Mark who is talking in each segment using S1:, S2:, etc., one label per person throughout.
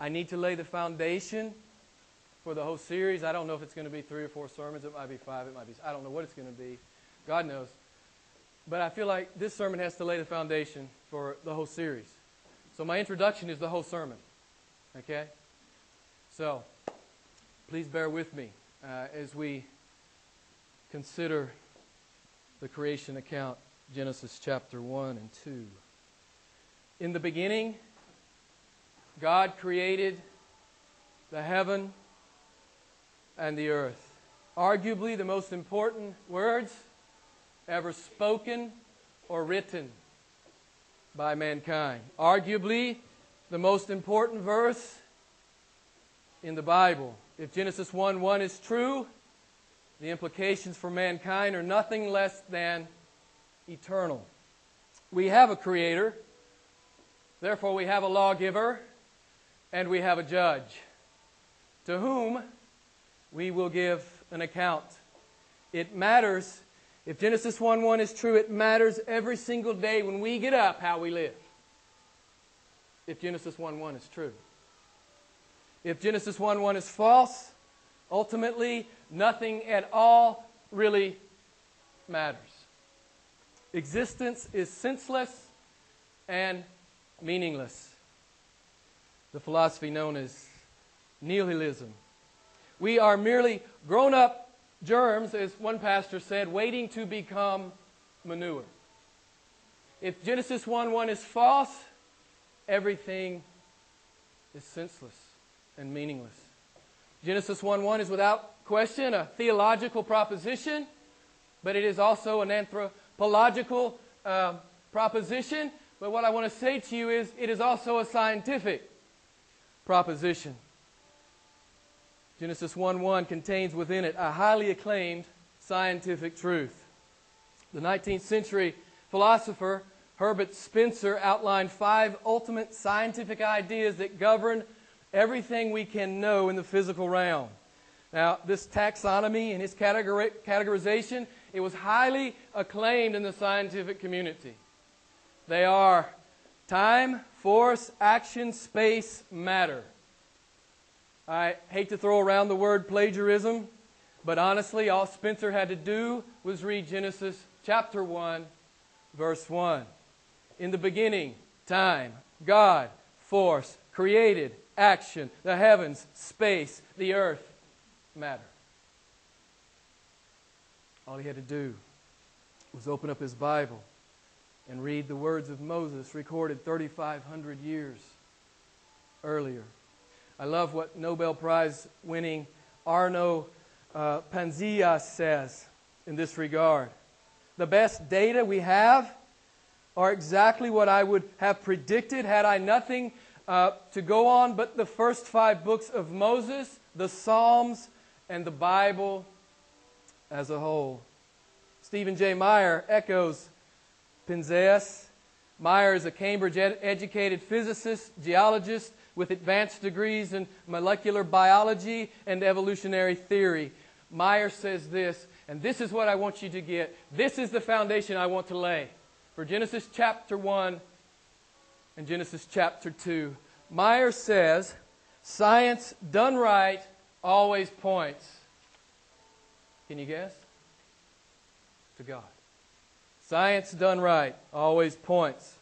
S1: I need to lay the foundation for the whole series. I don't know if it's going to be three or four sermons. It might be five. It might be. I don't know what it's going to be. God knows. But I feel like this sermon has to lay the foundation for the whole series. So my introduction is the whole sermon. Okay? So, please bear with me uh, as we consider the creation account, Genesis chapter 1 and 2. In the beginning, God created the heaven and the earth. Arguably the most important words ever spoken or written by mankind. Arguably the most important verse in the Bible. If Genesis 1 1 is true, the implications for mankind are nothing less than eternal. We have a creator, therefore, we have a lawgiver, and we have a judge to whom we will give an account. It matters. If Genesis 1 1 is true, it matters every single day when we get up how we live. If Genesis 1 1 is true. If Genesis 1 1 is false, ultimately nothing at all really matters. Existence is senseless and meaningless. The philosophy known as nihilism. We are merely grown up germs, as one pastor said, waiting to become manure. If Genesis 1 1 is false, everything is senseless and meaningless. Genesis 1 1 is without question a theological proposition, but it is also an anthropological uh, proposition. But what I want to say to you is it is also a scientific proposition. Genesis 1 1 contains within it a highly acclaimed scientific truth. The 19th century philosopher Herbert Spencer outlined five ultimate scientific ideas that govern everything we can know in the physical realm. Now, this taxonomy and its categorization, it was highly acclaimed in the scientific community. They are time, force, action, space, matter. I hate to throw around the word plagiarism, but honestly, all Spencer had to do was read Genesis chapter 1, verse 1. In the beginning, time, God, force, created, action, the heavens, space, the earth, matter. All he had to do was open up his Bible and read the words of Moses recorded 3,500 years earlier. I love what Nobel Prize winning Arno uh, says in this regard. The best data we have are exactly what I would have predicted had I nothing uh, to go on, but the first five books of Moses, the Psalms, and the Bible as a whole. Stephen J. Meyer echoes Penzias. Meyer is a Cambridge ed- educated physicist, geologist with advanced degrees in molecular biology and evolutionary theory. Meyer says this, and this is what I want you to get. This is the foundation I want to lay for Genesis chapter 1 and Genesis chapter 2. Meyer says, Science done right always points. Can you guess? To God. Science done right always points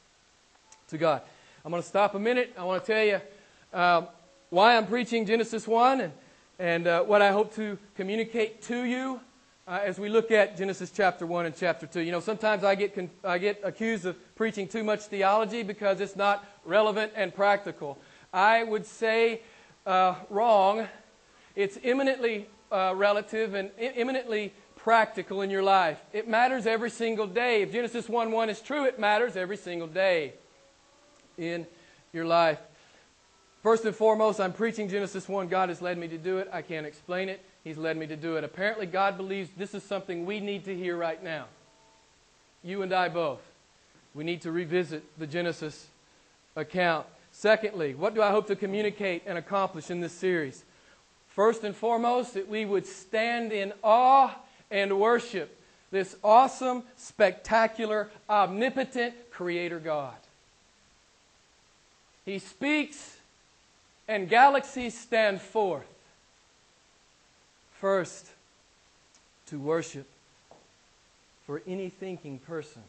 S1: to God. I'm going to stop a minute. I want to tell you uh, why I'm preaching Genesis 1 and, and uh, what I hope to communicate to you uh, as we look at Genesis chapter 1 and chapter 2. You know, sometimes I get, con- I get accused of preaching too much theology because it's not relevant and practical. I would say uh, wrong. It's eminently uh, relative and eminently practical in your life. It matters every single day. If Genesis 1 1 is true, it matters every single day in your life. First and foremost, I'm preaching Genesis 1. God has led me to do it. I can't explain it. He's led me to do it. Apparently, God believes this is something we need to hear right now. You and I both. We need to revisit the Genesis account. Secondly, what do I hope to communicate and accomplish in this series? First and foremost, that we would stand in awe and worship this awesome, spectacular, omnipotent Creator God. He speaks and galaxies stand forth. First, to worship for any thinking person.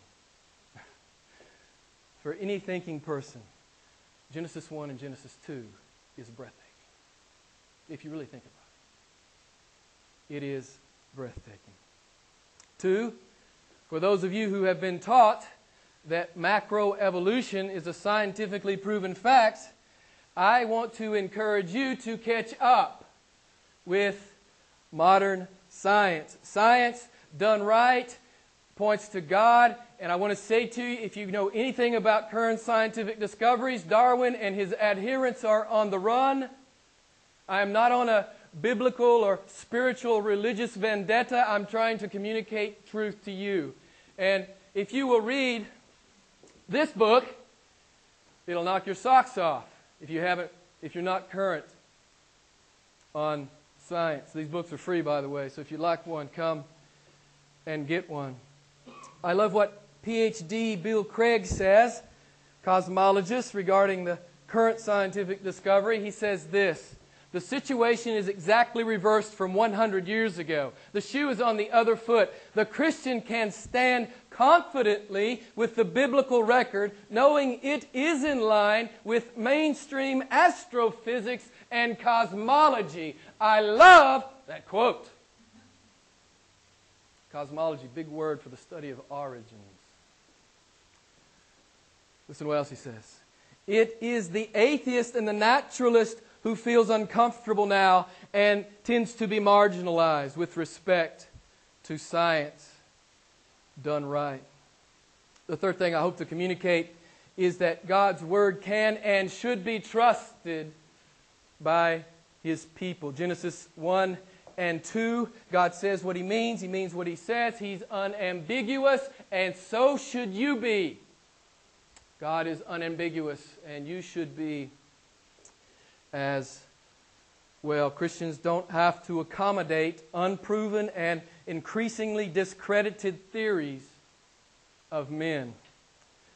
S1: for any thinking person, Genesis 1 and Genesis 2 is breathtaking. If you really think about it, it is breathtaking. Two, for those of you who have been taught that macroevolution is a scientifically proven fact, I want to encourage you to catch up with modern science. Science done right points to God, and I want to say to you if you know anything about current scientific discoveries, Darwin and his adherents are on the run. I am not on a biblical or spiritual religious vendetta. I'm trying to communicate truth to you. And if you will read this book, it'll knock your socks off if you haven't if you're not current on science. These books are free by the way, so if you'd like one, come and get one. I love what PhD Bill Craig says, cosmologist regarding the current scientific discovery. He says this the situation is exactly reversed from 100 years ago. The shoe is on the other foot. The Christian can stand confidently with the biblical record, knowing it is in line with mainstream astrophysics and cosmology. I love that quote. Cosmology, big word for the study of origins. Listen to what else he says. It is the atheist and the naturalist who feels uncomfortable now and tends to be marginalized with respect to science done right. The third thing I hope to communicate is that God's Word can and should be trusted by His people. Genesis 1 and 2, God says what He means, He means what He says, He's unambiguous, and so should you be. God is unambiguous, and you should be as well. Christians don't have to accommodate unproven and increasingly discredited theories of men.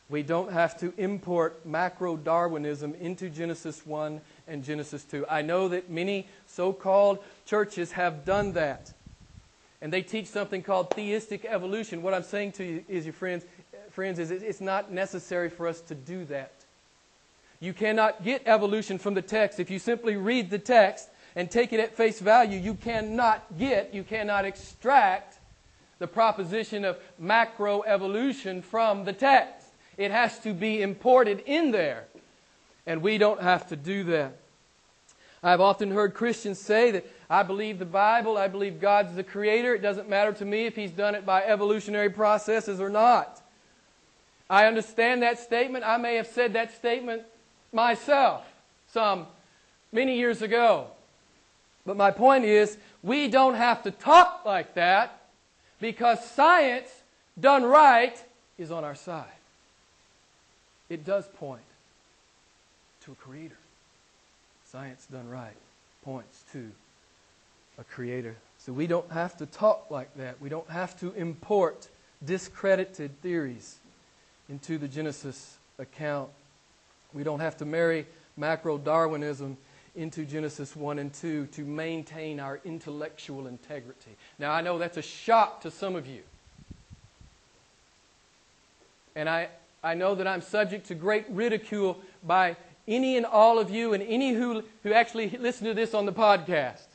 S1: We don't have to import macro Darwinism into Genesis 1 and Genesis 2. I know that many so called churches have done that. And they teach something called theistic evolution. What I'm saying to you is, your friends, friends, is it's not necessary for us to do that. You cannot get evolution from the text. If you simply read the text and take it at face value, you cannot get, you cannot extract the proposition of macroevolution from the text. It has to be imported in there. And we don't have to do that. I've often heard Christians say that I believe the Bible, I believe God's the creator. It doesn't matter to me if He's done it by evolutionary processes or not. I understand that statement. I may have said that statement myself some many years ago. But my point is, we don't have to talk like that because science done right is on our side. It does point to a creator. Science done right points to a creator. So we don't have to talk like that. We don't have to import discredited theories into the Genesis account we don't have to marry macro Darwinism into Genesis 1 and 2 to maintain our intellectual integrity. Now, I know that's a shock to some of you. And I, I know that I'm subject to great ridicule by any and all of you and any who, who actually listen to this on the podcast.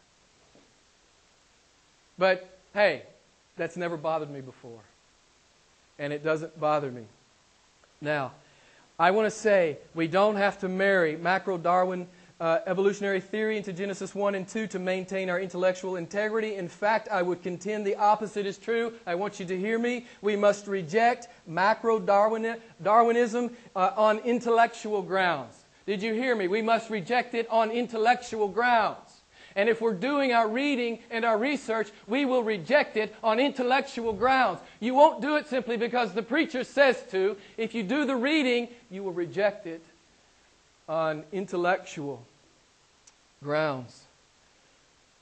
S1: But hey, that's never bothered me before. And it doesn't bother me. Now, I want to say we don't have to marry macro Darwin uh, evolutionary theory into Genesis 1 and 2 to maintain our intellectual integrity. In fact, I would contend the opposite is true. I want you to hear me. We must reject macro Darwinism uh, on intellectual grounds. Did you hear me? We must reject it on intellectual grounds. And if we're doing our reading and our research, we will reject it on intellectual grounds. You won't do it simply because the preacher says to. If you do the reading, you will reject it on intellectual grounds.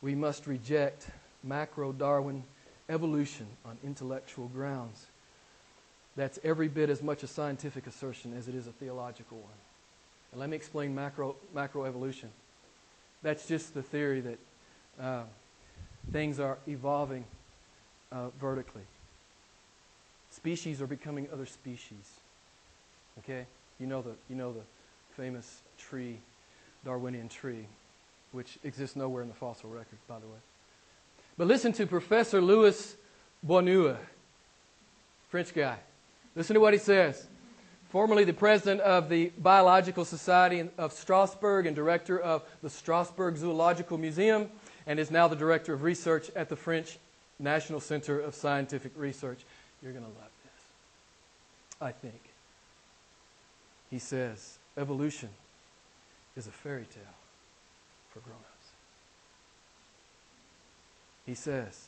S1: We must reject macro Darwin evolution on intellectual grounds. That's every bit as much a scientific assertion as it is a theological one. And let me explain macro, macroevolution. That's just the theory that uh, things are evolving uh, vertically. Species are becoming other species. Okay? You know the, you know the famous tree, Darwinian tree, which exists nowhere in the fossil record, by the way. But listen to Professor Louis Bonneau, French guy. Listen to what he says. Formerly the president of the Biological Society of Strasbourg and director of the Strasbourg Zoological Museum, and is now the director of research at the French National Center of Scientific Research. You're going to love this, I think. He says, evolution is a fairy tale for grown ups. He says,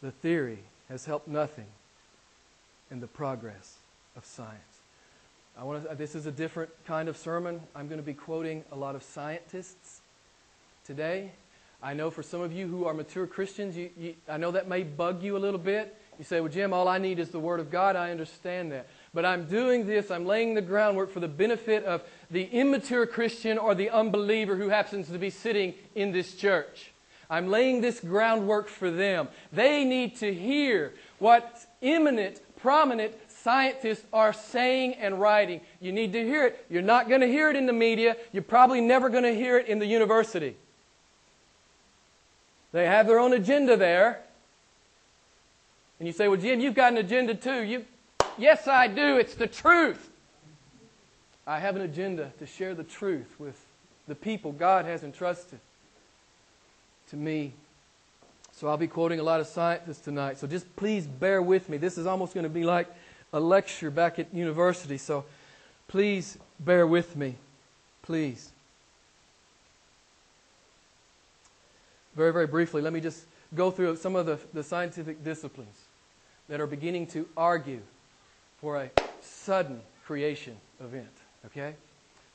S1: the theory has helped nothing in the progress of science. I want to, uh, this is a different kind of sermon. I'm going to be quoting a lot of scientists today. I know for some of you who are mature Christians, you, you, I know that may bug you a little bit. You say, well, Jim, all I need is the Word of God. I understand that. But I'm doing this, I'm laying the groundwork for the benefit of the immature Christian or the unbeliever who happens to be sitting in this church. I'm laying this groundwork for them. They need to hear what eminent, prominent scientists are saying and writing. You need to hear it. You're not going to hear it in the media. You're probably never going to hear it in the university. They have their own agenda there. And you say, well, Jim, you've got an agenda too. You, yes, I do. It's the truth. I have an agenda to share the truth with the people God has entrusted to me. So I'll be quoting a lot of scientists tonight. So just please bear with me. This is almost going to be like a lecture back at university. So please bear with me. Please. Very, very briefly, let me just go through some of the, the scientific disciplines that are beginning to argue for a sudden creation event. Okay?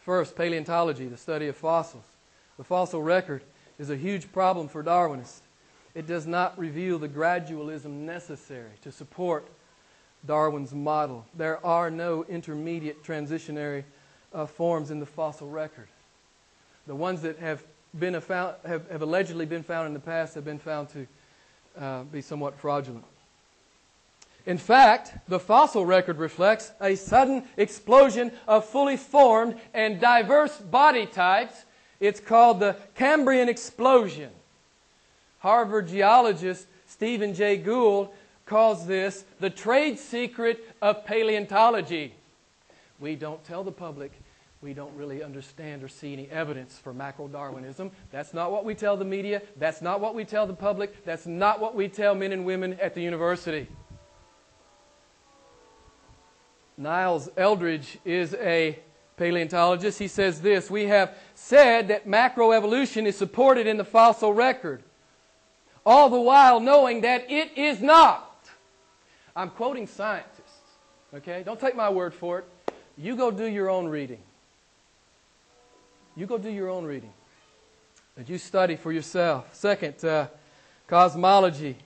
S1: First, paleontology, the study of fossils. The fossil record is a huge problem for Darwinists. It does not reveal the gradualism necessary to support Darwin's model. There are no intermediate transitionary uh, forms in the fossil record. The ones that have, been found, have, have, allegedly been found in the past have been found to uh, be somewhat fraudulent. In fact, the fossil record reflects a sudden explosion of fully formed and diverse body types it's called the Cambrian explosion. Harvard geologist Stephen Jay Gould calls this the trade secret of paleontology. We don't tell the public we don't really understand or see any evidence for macro Darwinism. That's not what we tell the media. That's not what we tell the public. That's not what we tell men and women at the university. Niles Eldredge is a paleontologist, he says this We have said that macroevolution is supported in the fossil record, all the while knowing that it is not. I'm quoting scientists, okay? Don't take my word for it. You go do your own reading. You go do your own reading. And you study for yourself. Second, uh, cosmology,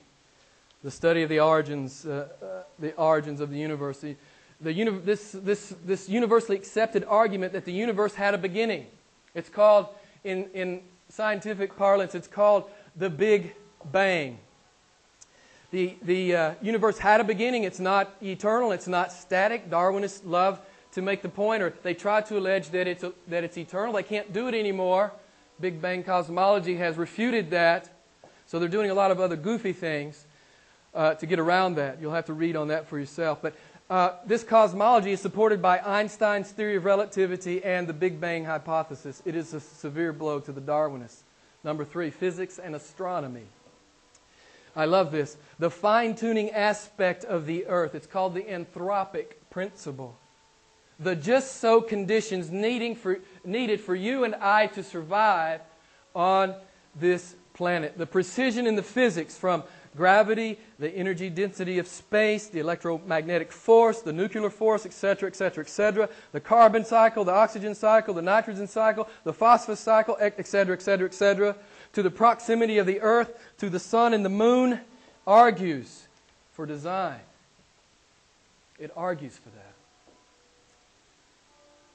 S1: the study of the origins, uh, uh, the origins of the universe the uni- this, this, this universally accepted argument that the universe had a beginning. It's called, in, in scientific parlance, it's called the Big Bang. The, the uh, universe had a beginning. It's not eternal. It's not static. Darwinists love to make the point, or they try to allege that it's, a, that it's eternal. They can't do it anymore. Big Bang cosmology has refuted that. So they're doing a lot of other goofy things uh, to get around that. You'll have to read on that for yourself. But uh, this cosmology is supported by Einstein's theory of relativity and the Big Bang hypothesis. It is a severe blow to the Darwinists. Number three, physics and astronomy. I love this. The fine tuning aspect of the earth. It's called the anthropic principle. The just so conditions needing for, needed for you and I to survive on this planet. The precision in the physics from gravity, the energy density of space, the electromagnetic force, the nuclear force, etc., etc., etc., the carbon cycle, the oxygen cycle, the nitrogen cycle, the phosphorus cycle, etc., etc., etc., to the proximity of the earth to the sun and the moon, argues for design. It argues for that.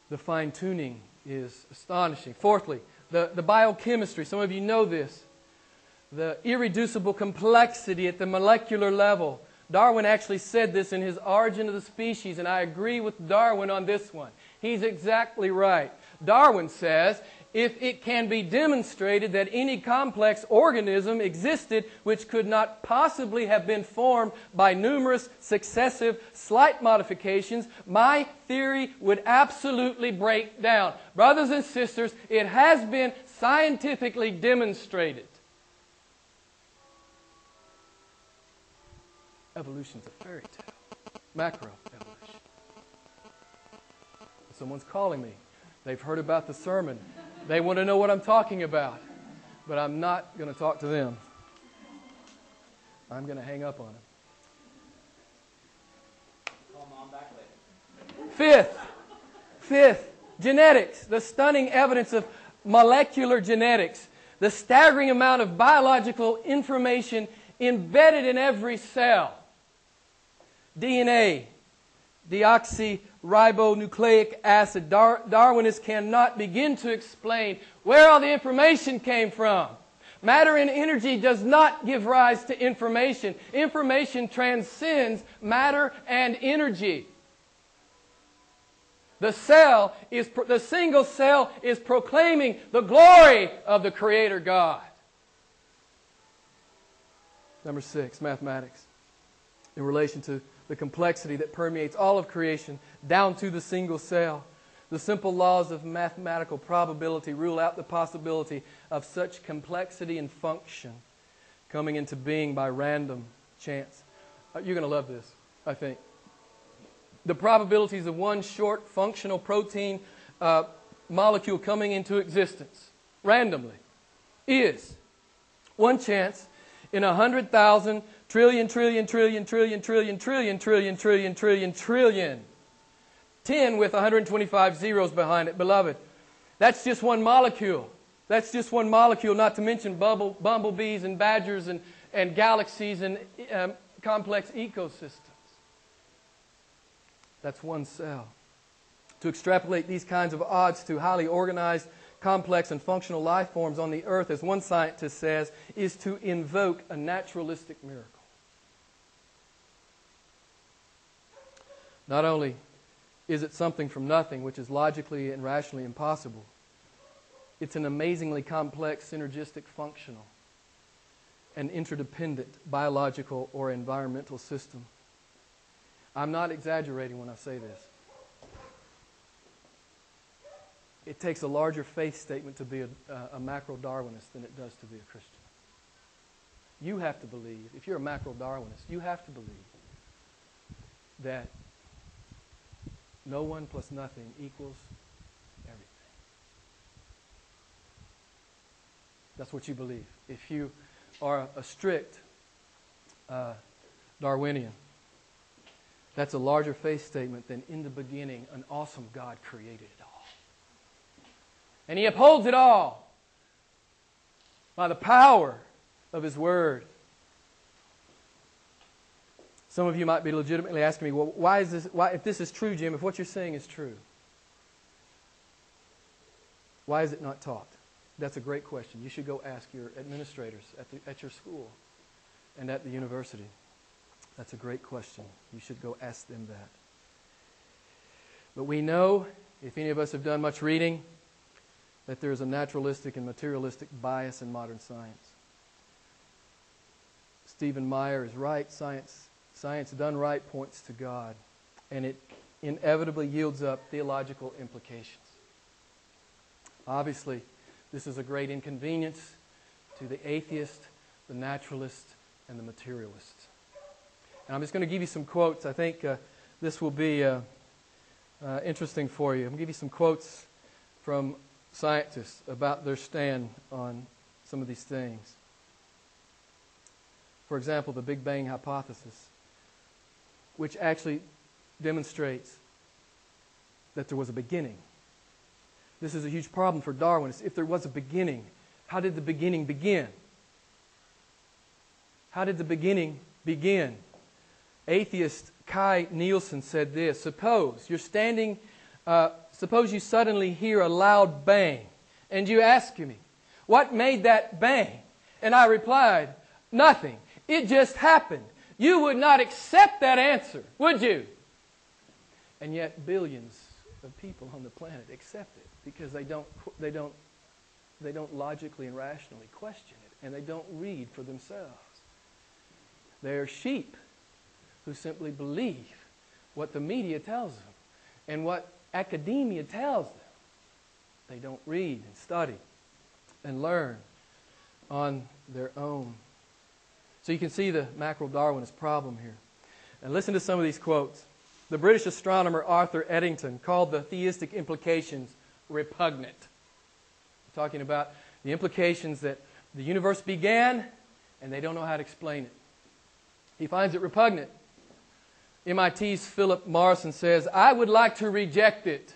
S1: The fine tuning is astonishing. Fourthly, the, the biochemistry. Some of you know this. The irreducible complexity at the molecular level. Darwin actually said this in his Origin of the Species, and I agree with Darwin on this one. He's exactly right. Darwin says if it can be demonstrated that any complex organism existed which could not possibly have been formed by numerous successive slight modifications, my theory would absolutely break down. Brothers and sisters, it has been scientifically demonstrated. Evolution's a fairy tale. Macro evolution. Someone's calling me. They've heard about the sermon. They want to know what I'm talking about. But I'm not going to talk to them. I'm going to hang up on them. Fifth, fifth, genetics, the stunning evidence of molecular genetics, the staggering amount of biological information embedded in every cell. DNA, deoxyribonucleic acid. Dar- Darwinists cannot begin to explain where all the information came from. Matter and energy does not give rise to information. Information transcends matter and energy. The cell is, the single cell is proclaiming the glory of the Creator God. Number six, mathematics. In relation to the complexity that permeates all of creation down to the single cell. The simple laws of mathematical probability rule out the possibility of such complexity and function coming into being by random chance. Uh, you're going to love this, I think. The probabilities of one short functional protein uh, molecule coming into existence randomly is one chance in a hundred thousand Trillion, trillion, trillion, trillion, trillion, trillion, trillion, trillion, trillion, trillion. 10 with 125 zeros behind it. Beloved, that's just one molecule. That's just one molecule, not to mention bubble, bumblebees and badgers and, and galaxies and um, complex ecosystems. That's one cell. To extrapolate these kinds of odds to highly organized complex and functional life forms on the earth, as one scientist says, is to invoke a naturalistic miracle. Not only is it something from nothing, which is logically and rationally impossible, it's an amazingly complex, synergistic, functional, and interdependent biological or environmental system. I'm not exaggerating when I say this. It takes a larger faith statement to be a, a macro Darwinist than it does to be a Christian. You have to believe, if you're a macro Darwinist, you have to believe that no one plus nothing equals everything. That's what you believe. If you are a strict uh, Darwinian, that's a larger faith statement than in the beginning, an awesome God created it all. And He upholds it all by the power of His Word. Some of you might be legitimately asking me, well, why is this, why, if this is true, Jim, if what you're saying is true, why is it not taught? That's a great question. You should go ask your administrators at, the, at your school and at the university. That's a great question. You should go ask them that. But we know, if any of us have done much reading, that there's a naturalistic and materialistic bias in modern science. Stephen Meyer is right. Science Science done right points to God, and it inevitably yields up theological implications. Obviously, this is a great inconvenience to the atheist, the naturalist, and the materialist. And I'm just going to give you some quotes. I think uh, this will be uh, uh, interesting for you. I'm going to give you some quotes from scientists about their stand on some of these things. For example, the Big Bang hypothesis which actually demonstrates that there was a beginning. This is a huge problem for Darwin. If there was a beginning, how did the beginning begin? How did the beginning begin? Atheist Kai Nielsen said this Suppose you're standing, uh, suppose you suddenly hear a loud bang And you ask me, what made that bang? And I replied, nothing. It just happened. You would not accept that answer, would you? And yet billions of people on the planet accept it because they don't, they don't, they don't logically and rationally question it and they don't read for themselves. They are sheep who simply believe what the media tells them and what academia tells them. They don't read and study and learn on their own. So you can see the macro Darwinist problem here. And listen to some of these quotes. The British astronomer Arthur Eddington called the theistic implications repugnant. Talking about the implications that the universe began and they don't know how to explain it. He finds it repugnant. MIT's Philip Morrison says, I would like to reject it.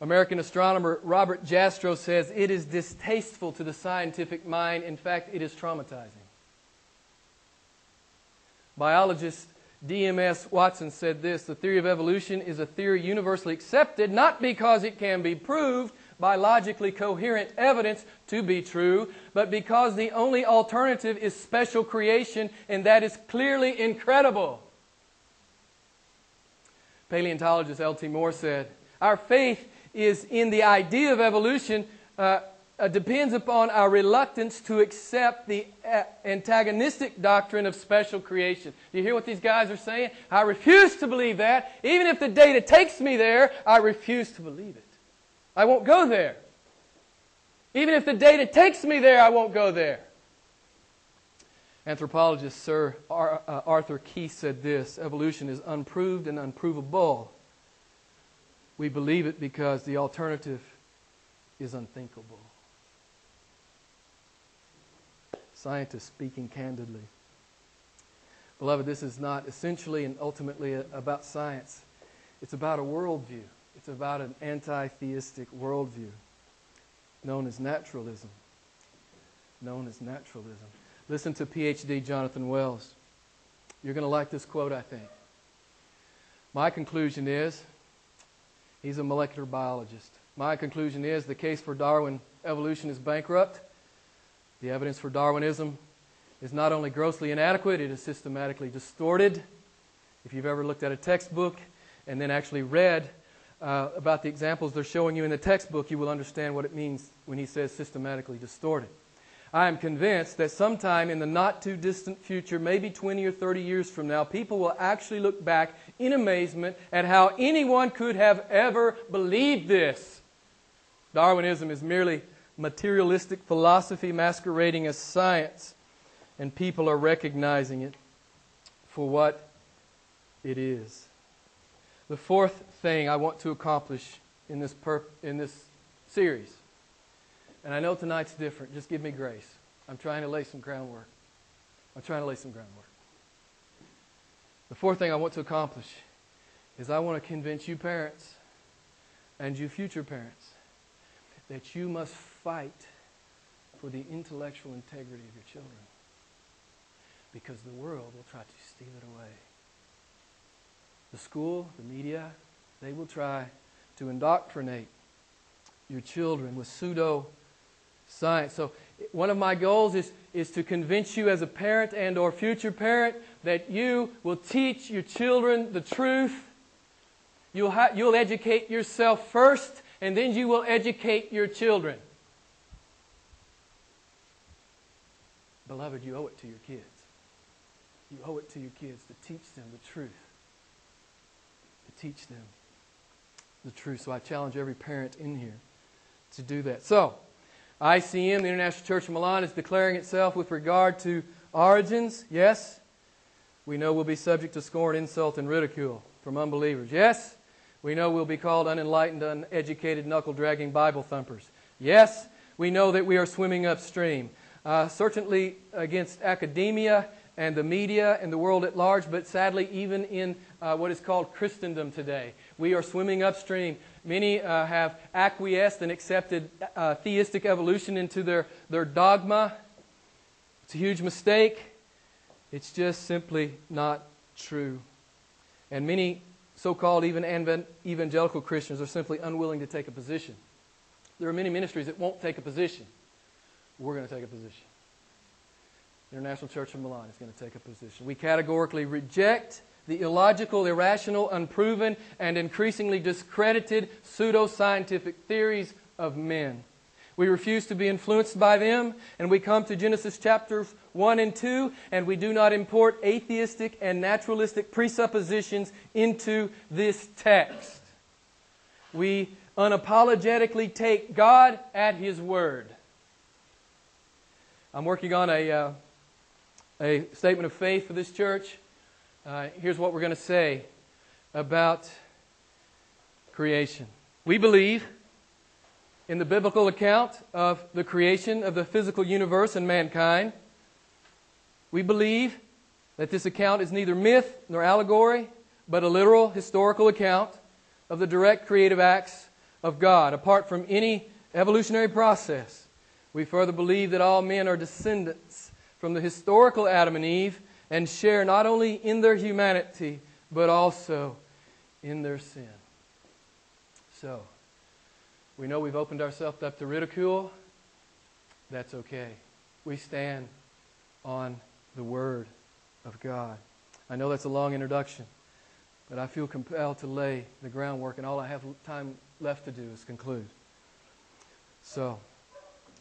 S1: American astronomer Robert Jastrow says, it is distasteful to the scientific mind. In fact, it is traumatizing. Biologist D.M.S. Watson said this The theory of evolution is a theory universally accepted, not because it can be proved by logically coherent evidence to be true, but because the only alternative is special creation, and that is clearly incredible. Paleontologist L.T. More said, Our faith is in the idea of evolution. Uh, uh, depends upon our reluctance to accept the uh, antagonistic doctrine of special creation. Do you hear what these guys are saying? I refuse to believe that. Even if the data takes me there, I refuse to believe it. I won't go there. Even if the data takes me there, I won't go there. Anthropologist Sir uh, Arthur Keith said this evolution is unproved and unprovable. We believe it because the alternative is unthinkable. Scientists speaking candidly. Beloved, this is not essentially and ultimately about science. It's about a worldview. It's about an anti theistic worldview known as naturalism. Known as naturalism. Listen to PhD Jonathan Wells. You're going to like this quote, I think. My conclusion is he's a molecular biologist. My conclusion is the case for Darwin evolution is bankrupt the evidence for Darwinism is not only grossly inadequate, it is systematically distorted. If you've ever looked at a textbook and then actually read uh, about the examples they're showing you in the textbook, you will understand what it means when he says systematically distorted. I am convinced that sometime in the not too distant future, maybe 20 or 30 years from now, people will actually look back in amazement at how anyone could have ever believed this. Darwinism is merely materialistic philosophy masquerading as science, and people are recognizing it for what it is. The fourth thing I want to accomplish in this, in this series, and I know tonight's different, just give me grace. I'm trying to lay some groundwork. I'm trying to lay some groundwork. The fourth thing I want to accomplish is I want to convince you parents and you future parents that you must fight for the intellectual integrity of your children because the world will try to steal it away. The school, the media, they will try to indoctrinate your children with pseudo science. So one of my goals is, is to convince you as a parent and or future parent that you will teach your children the truth. You'll, ha- you'll educate yourself first, and then you will educate your children. Beloved, you owe it to your kids. You owe it to your kids to teach them the truth. To teach them the truth. So I challenge every parent in here to do that. So, ICM, the International Church of Milan, is declaring itself with regard to origins. Yes, we know we'll be subject to scorn, insult, and ridicule from unbelievers. Yes, we know we'll be called unenlightened, uneducated, knuckle dragging Bible thumpers. Yes, we know that we are swimming upstream uh, certainly against academia and the media and the world at large, but sadly, even in uh, what is called Christendom today. We are swimming upstream. Many uh, have acquiesced and accepted uh, theistic evolution into their, their dogma. It's a huge mistake. It's just simply not true. And many so called even evangelical Christians are simply unwilling to take a position. There are many ministries that won't take a position. We're going to take a position. International Church of Milan is going to take a position. We categorically reject the illogical, irrational, unproven, and increasingly discredited pseudo-scientific theories of men. We refuse to be influenced by them, and we come to Genesis chapters 1 and 2, and we do not import atheistic and naturalistic presuppositions into this text. We unapologetically take God at His word. I'm working on a, uh, a statement of faith for this church. Uh, here's what we're going to say about creation. We believe in the biblical account of the creation of the physical universe and mankind. We believe that this account is neither myth nor allegory, but a literal historical account of the direct creative acts of God, apart from any evolutionary process. We further believe that all men are descendants from the historical Adam and Eve and share not only in their humanity, but also in their sin. So, we know we've opened ourselves up to ridicule. That's okay. We stand on the Word of God. I know that's a long introduction, but I feel compelled to lay the groundwork, and all I have time left to do is conclude. So,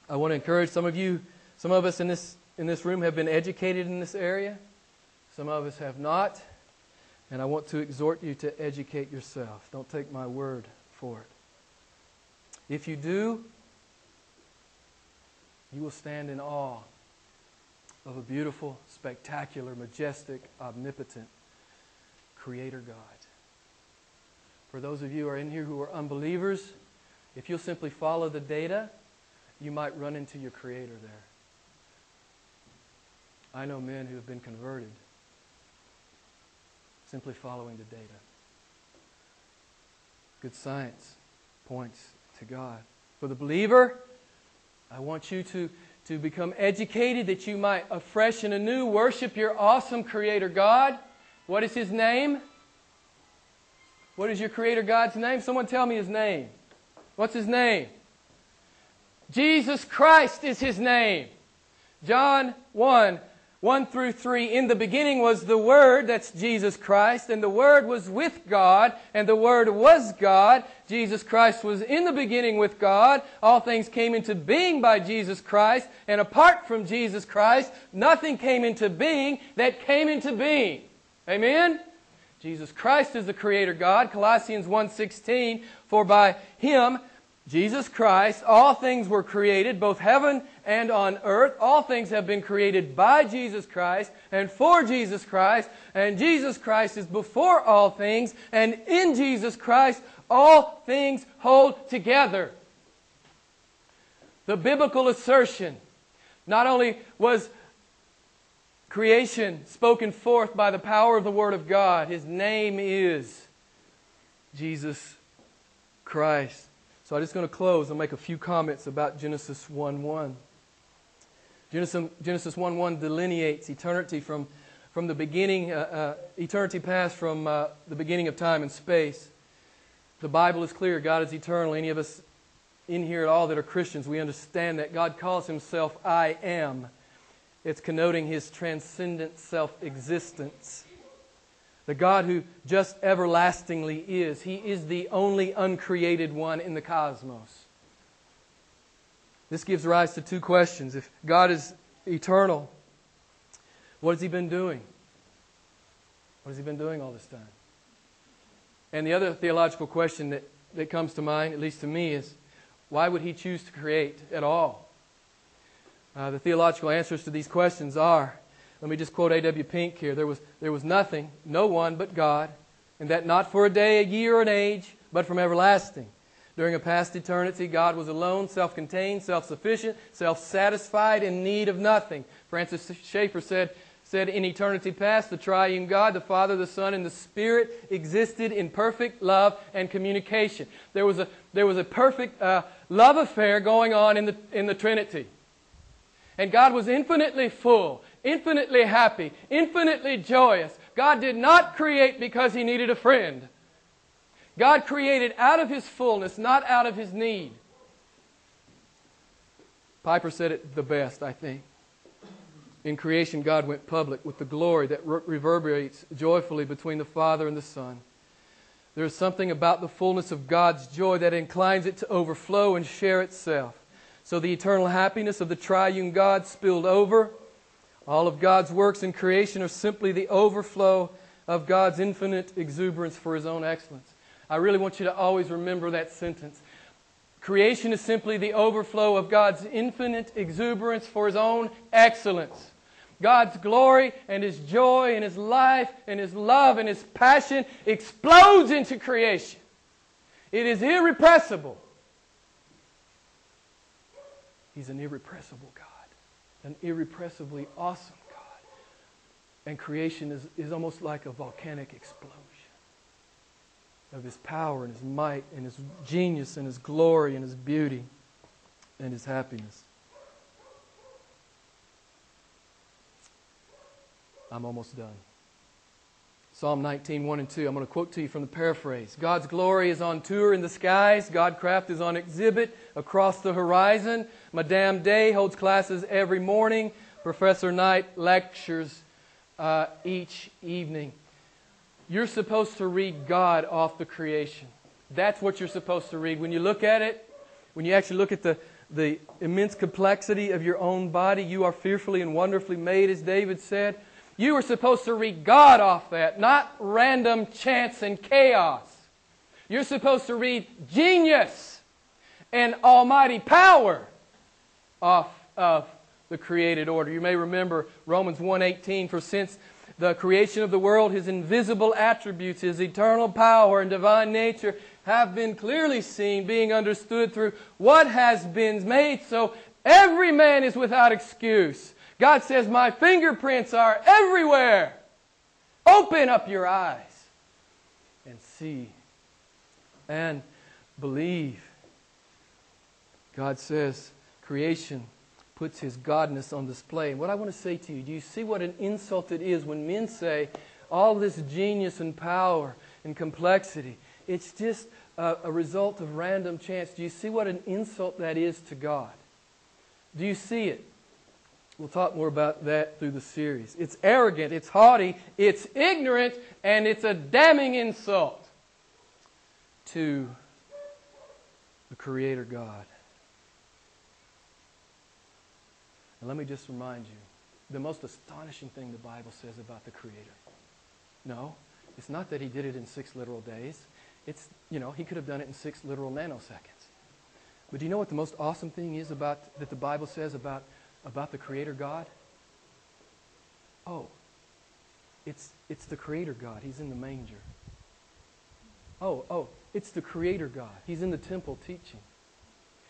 S1: I want to encourage some of you, some of us in this, in this room have been educated in this area, some of us have not, and I want to exhort you to educate yourself. Don't take my word for it. If you do, you will stand in awe of a beautiful, spectacular, majestic, omnipotent Creator God. For those of you who are in here who are unbelievers, if you'll simply follow the data, you might run into your Creator there. I know men who have been converted simply following the data. Good science points to God. For the believer, I want you to, to become educated that you might afresh and anew worship your awesome Creator God. What is His name? What is your Creator God's name? Someone tell me His name. What's His name? Jesus Christ is His name. John 1 1 through 3, in the beginning was the Word, that's Jesus Christ, and the Word was with God, and the Word was God. Jesus Christ was in the beginning with God. All things came into being by Jesus Christ, and apart from Jesus Christ, nothing came into being that came into being. Amen? Jesus Christ is the Creator God. Colossians 1.16, for by Him Jesus Christ, all things were created, both heaven and on earth. All things have been created by Jesus Christ and for Jesus Christ. And Jesus Christ is before all things. And in Jesus Christ, all things hold together. The biblical assertion not only was creation spoken forth by the power of the Word of God, His name is Jesus Christ. So I'm just going to close and make a few comments about Genesis 1 1. Genesis, Genesis 1 1 delineates eternity from, from the beginning, uh, uh, eternity past from uh, the beginning of time and space. The Bible is clear. God is eternal. Any of us in here at all that are Christians, we understand that God calls himself I am. It's connoting his transcendent self existence the God who just everlastingly is. He is the only uncreated one in the cosmos. This gives rise to two questions. If God is eternal, what has He been doing? What has He been doing all this time? And the other theological question that, that comes to mind, at least to me, is why would He choose to create at all? Uh, the theological answers to these questions are let me just quote A.W. Pink here. There was, there was nothing, no one but God, and that not for a day, a year, an age, but from everlasting. During a past eternity, God was alone, self contained, self sufficient, self satisfied, in need of nothing. Francis Schaeffer said, said, In eternity past, the triune God, the Father, the Son, and the Spirit existed in perfect love and communication. There was a, there was a perfect uh, love affair going on in the, in the Trinity. And God was infinitely full infinitely happy, infinitely joyous. God did not create because he needed a friend. God created out of his fullness, not out of his need. Piper said it the best, I think. In creation, God went public with the glory that reverberates joyfully between the Father and the Son. There is something about the fullness of God's joy that inclines it to overflow and share itself. So the eternal happiness of the triune God spilled over. All of God's works in creation are simply the overflow of God's infinite exuberance for His own excellence. I really want you to always remember that sentence. Creation is simply the overflow of God's infinite exuberance for His own excellence. God's glory and His joy and His life and His love and His passion explodes into creation. It is irrepressible. He's an irrepressible an irrepressibly awesome God. And creation is, is almost like a volcanic explosion of His power and His might and His genius and His glory and His beauty and His happiness. I'm almost done. Psalm 19, 1 and 2. I'm going to quote to you from the paraphrase. God's glory is on tour in the skies. Godcraft is on exhibit across the horizon. Madame Day holds classes every morning. Professor Night lectures uh, each evening. You're supposed to read God off the creation. That's what you're supposed to read. When you look at it, when you actually look at the, the immense complexity of your own body, you are fearfully and wonderfully made, as David said. You are supposed to read God off that, not random chance and chaos. You're supposed to read genius and almighty power off of the created order. You may remember Romans 1:18 for since the creation of the world his invisible attributes his eternal power and divine nature have been clearly seen being understood through what has been made so every man is without excuse. God says, My fingerprints are everywhere. Open up your eyes and see and believe. God says, creation puts his godness on display. And what I want to say to you, do you see what an insult it is when men say all this genius and power and complexity? It's just a, a result of random chance. Do you see what an insult that is to God? Do you see it? We'll talk more about that through the series. It's arrogant, it's haughty, it's ignorant, and it's a damning insult to the Creator God. And let me just remind you the most astonishing thing the Bible says about the Creator. No, it's not that He did it in six literal days. It's, you know, He could have done it in six literal nanoseconds. But do you know what the most awesome thing is about that the Bible says about about the Creator God? Oh, it's, it's the Creator God. He's in the manger. Oh, oh, it's the Creator God. He's in the temple teaching.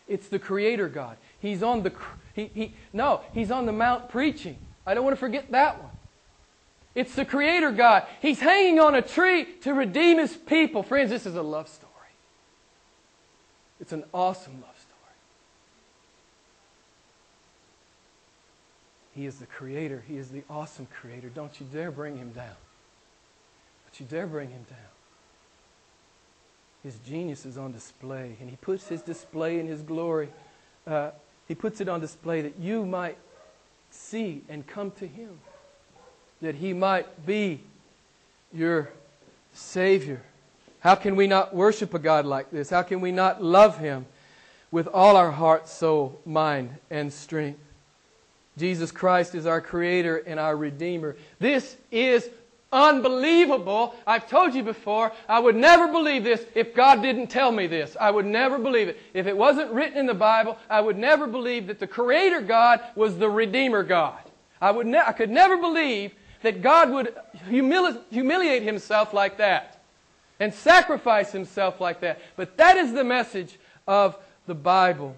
S1: It's the Creator God. He's on the, he, he, no, he's on the mount preaching. I don't want to forget that one. It's the Creator God. He's hanging on a tree to redeem His people. Friends, this is a love story. It's an awesome love He is the creator. He is the awesome creator. Don't you dare bring him down. Don't you dare bring him down. His genius is on display, and he puts his display in his glory. Uh, he puts it on display that you might see and come to him, that he might be your Savior. How can we not worship a God like this? How can we not love him with all our heart, soul, mind, and strength? Jesus Christ is our Creator and our Redeemer. This is unbelievable. I've told you before, I would never believe this if God didn't tell me this. I would never believe it. If it wasn't written in the Bible, I would never believe that the Creator God was the Redeemer God. I, would ne- I could never believe that God would humili- humiliate Himself like that and sacrifice Himself like that. But that is the message of the Bible.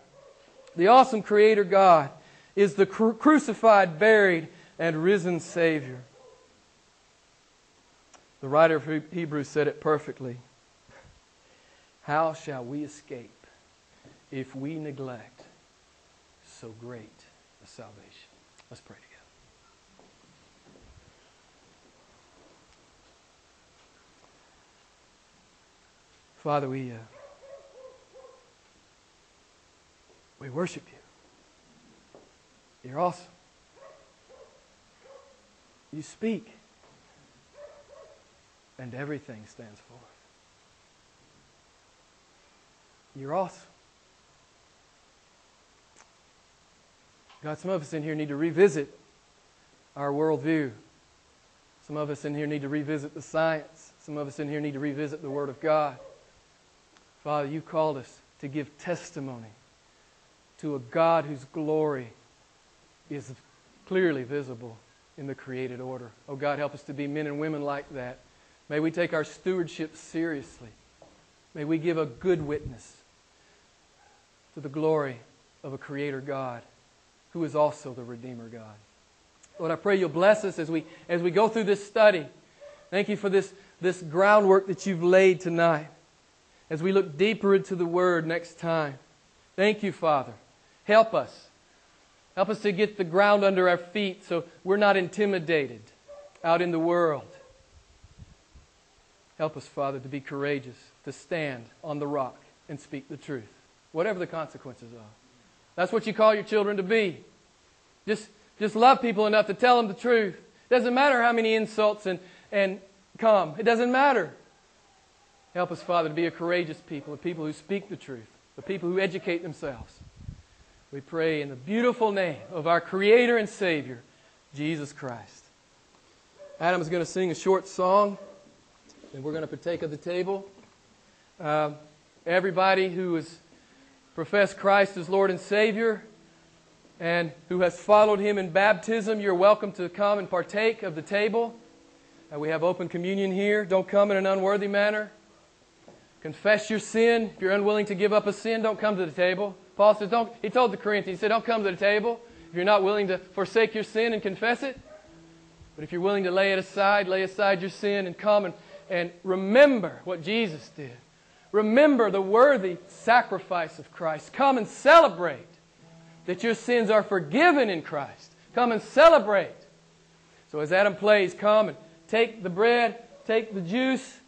S1: The awesome Creator God is the cru- crucified, buried, and risen Savior. The writer of Hebrews said it perfectly. How shall we escape if we neglect so great a salvation? Let's pray together. Father, we, uh, we worship you. You're awesome. You speak, and everything stands forth. You're awesome. God, some of us in here need to revisit our worldview. Some of us in here need to revisit the science. Some of us in here need to revisit the Word of God. Father, you called us to give testimony to a God whose glory is clearly visible in the created order. Oh God, help us to be men and women like that. May we take our stewardship seriously. May we give a good witness to the glory of a creator God who is also the Redeemer God. Lord, I pray you'll bless us as we, as we go through this study. Thank you for this, this groundwork that you've laid tonight as we look deeper into the Word next time. Thank you, Father. Help us. Help us to get the ground under our feet so we're not intimidated out in the world. Help us, Father, to be courageous, to stand on the rock and speak the truth, whatever the consequences are. That's what you call your children to be. Just, just love people enough to tell them the truth. It doesn't matter how many insults and, and come. It doesn't matter. Help us, Father, to be a courageous people, a people who speak the truth, the people who educate themselves. We pray in the beautiful name of our Creator and Savior, Jesus Christ. Adam is going to sing a short song, and we're going to partake of the table. Uh, everybody who has professed Christ as Lord and Savior and who has followed Him in baptism, you're welcome to come and partake of the table. Uh, we have open communion here. Don't come in an unworthy manner. Confess your sin. If you're unwilling to give up a sin, don't come to the table. Paul says, don't, he told the Corinthians, he said, don't come to the table if you're not willing to forsake your sin and confess it. But if you're willing to lay it aside, lay aside your sin and come and, and remember what Jesus did. Remember the worthy sacrifice of Christ. Come and celebrate that your sins are forgiven in Christ. Come and celebrate. So as Adam plays, come and take the bread, take the juice.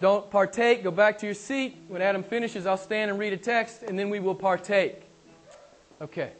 S1: Don't partake. Go back to your seat. When Adam finishes, I'll stand and read a text, and then we will partake. Okay.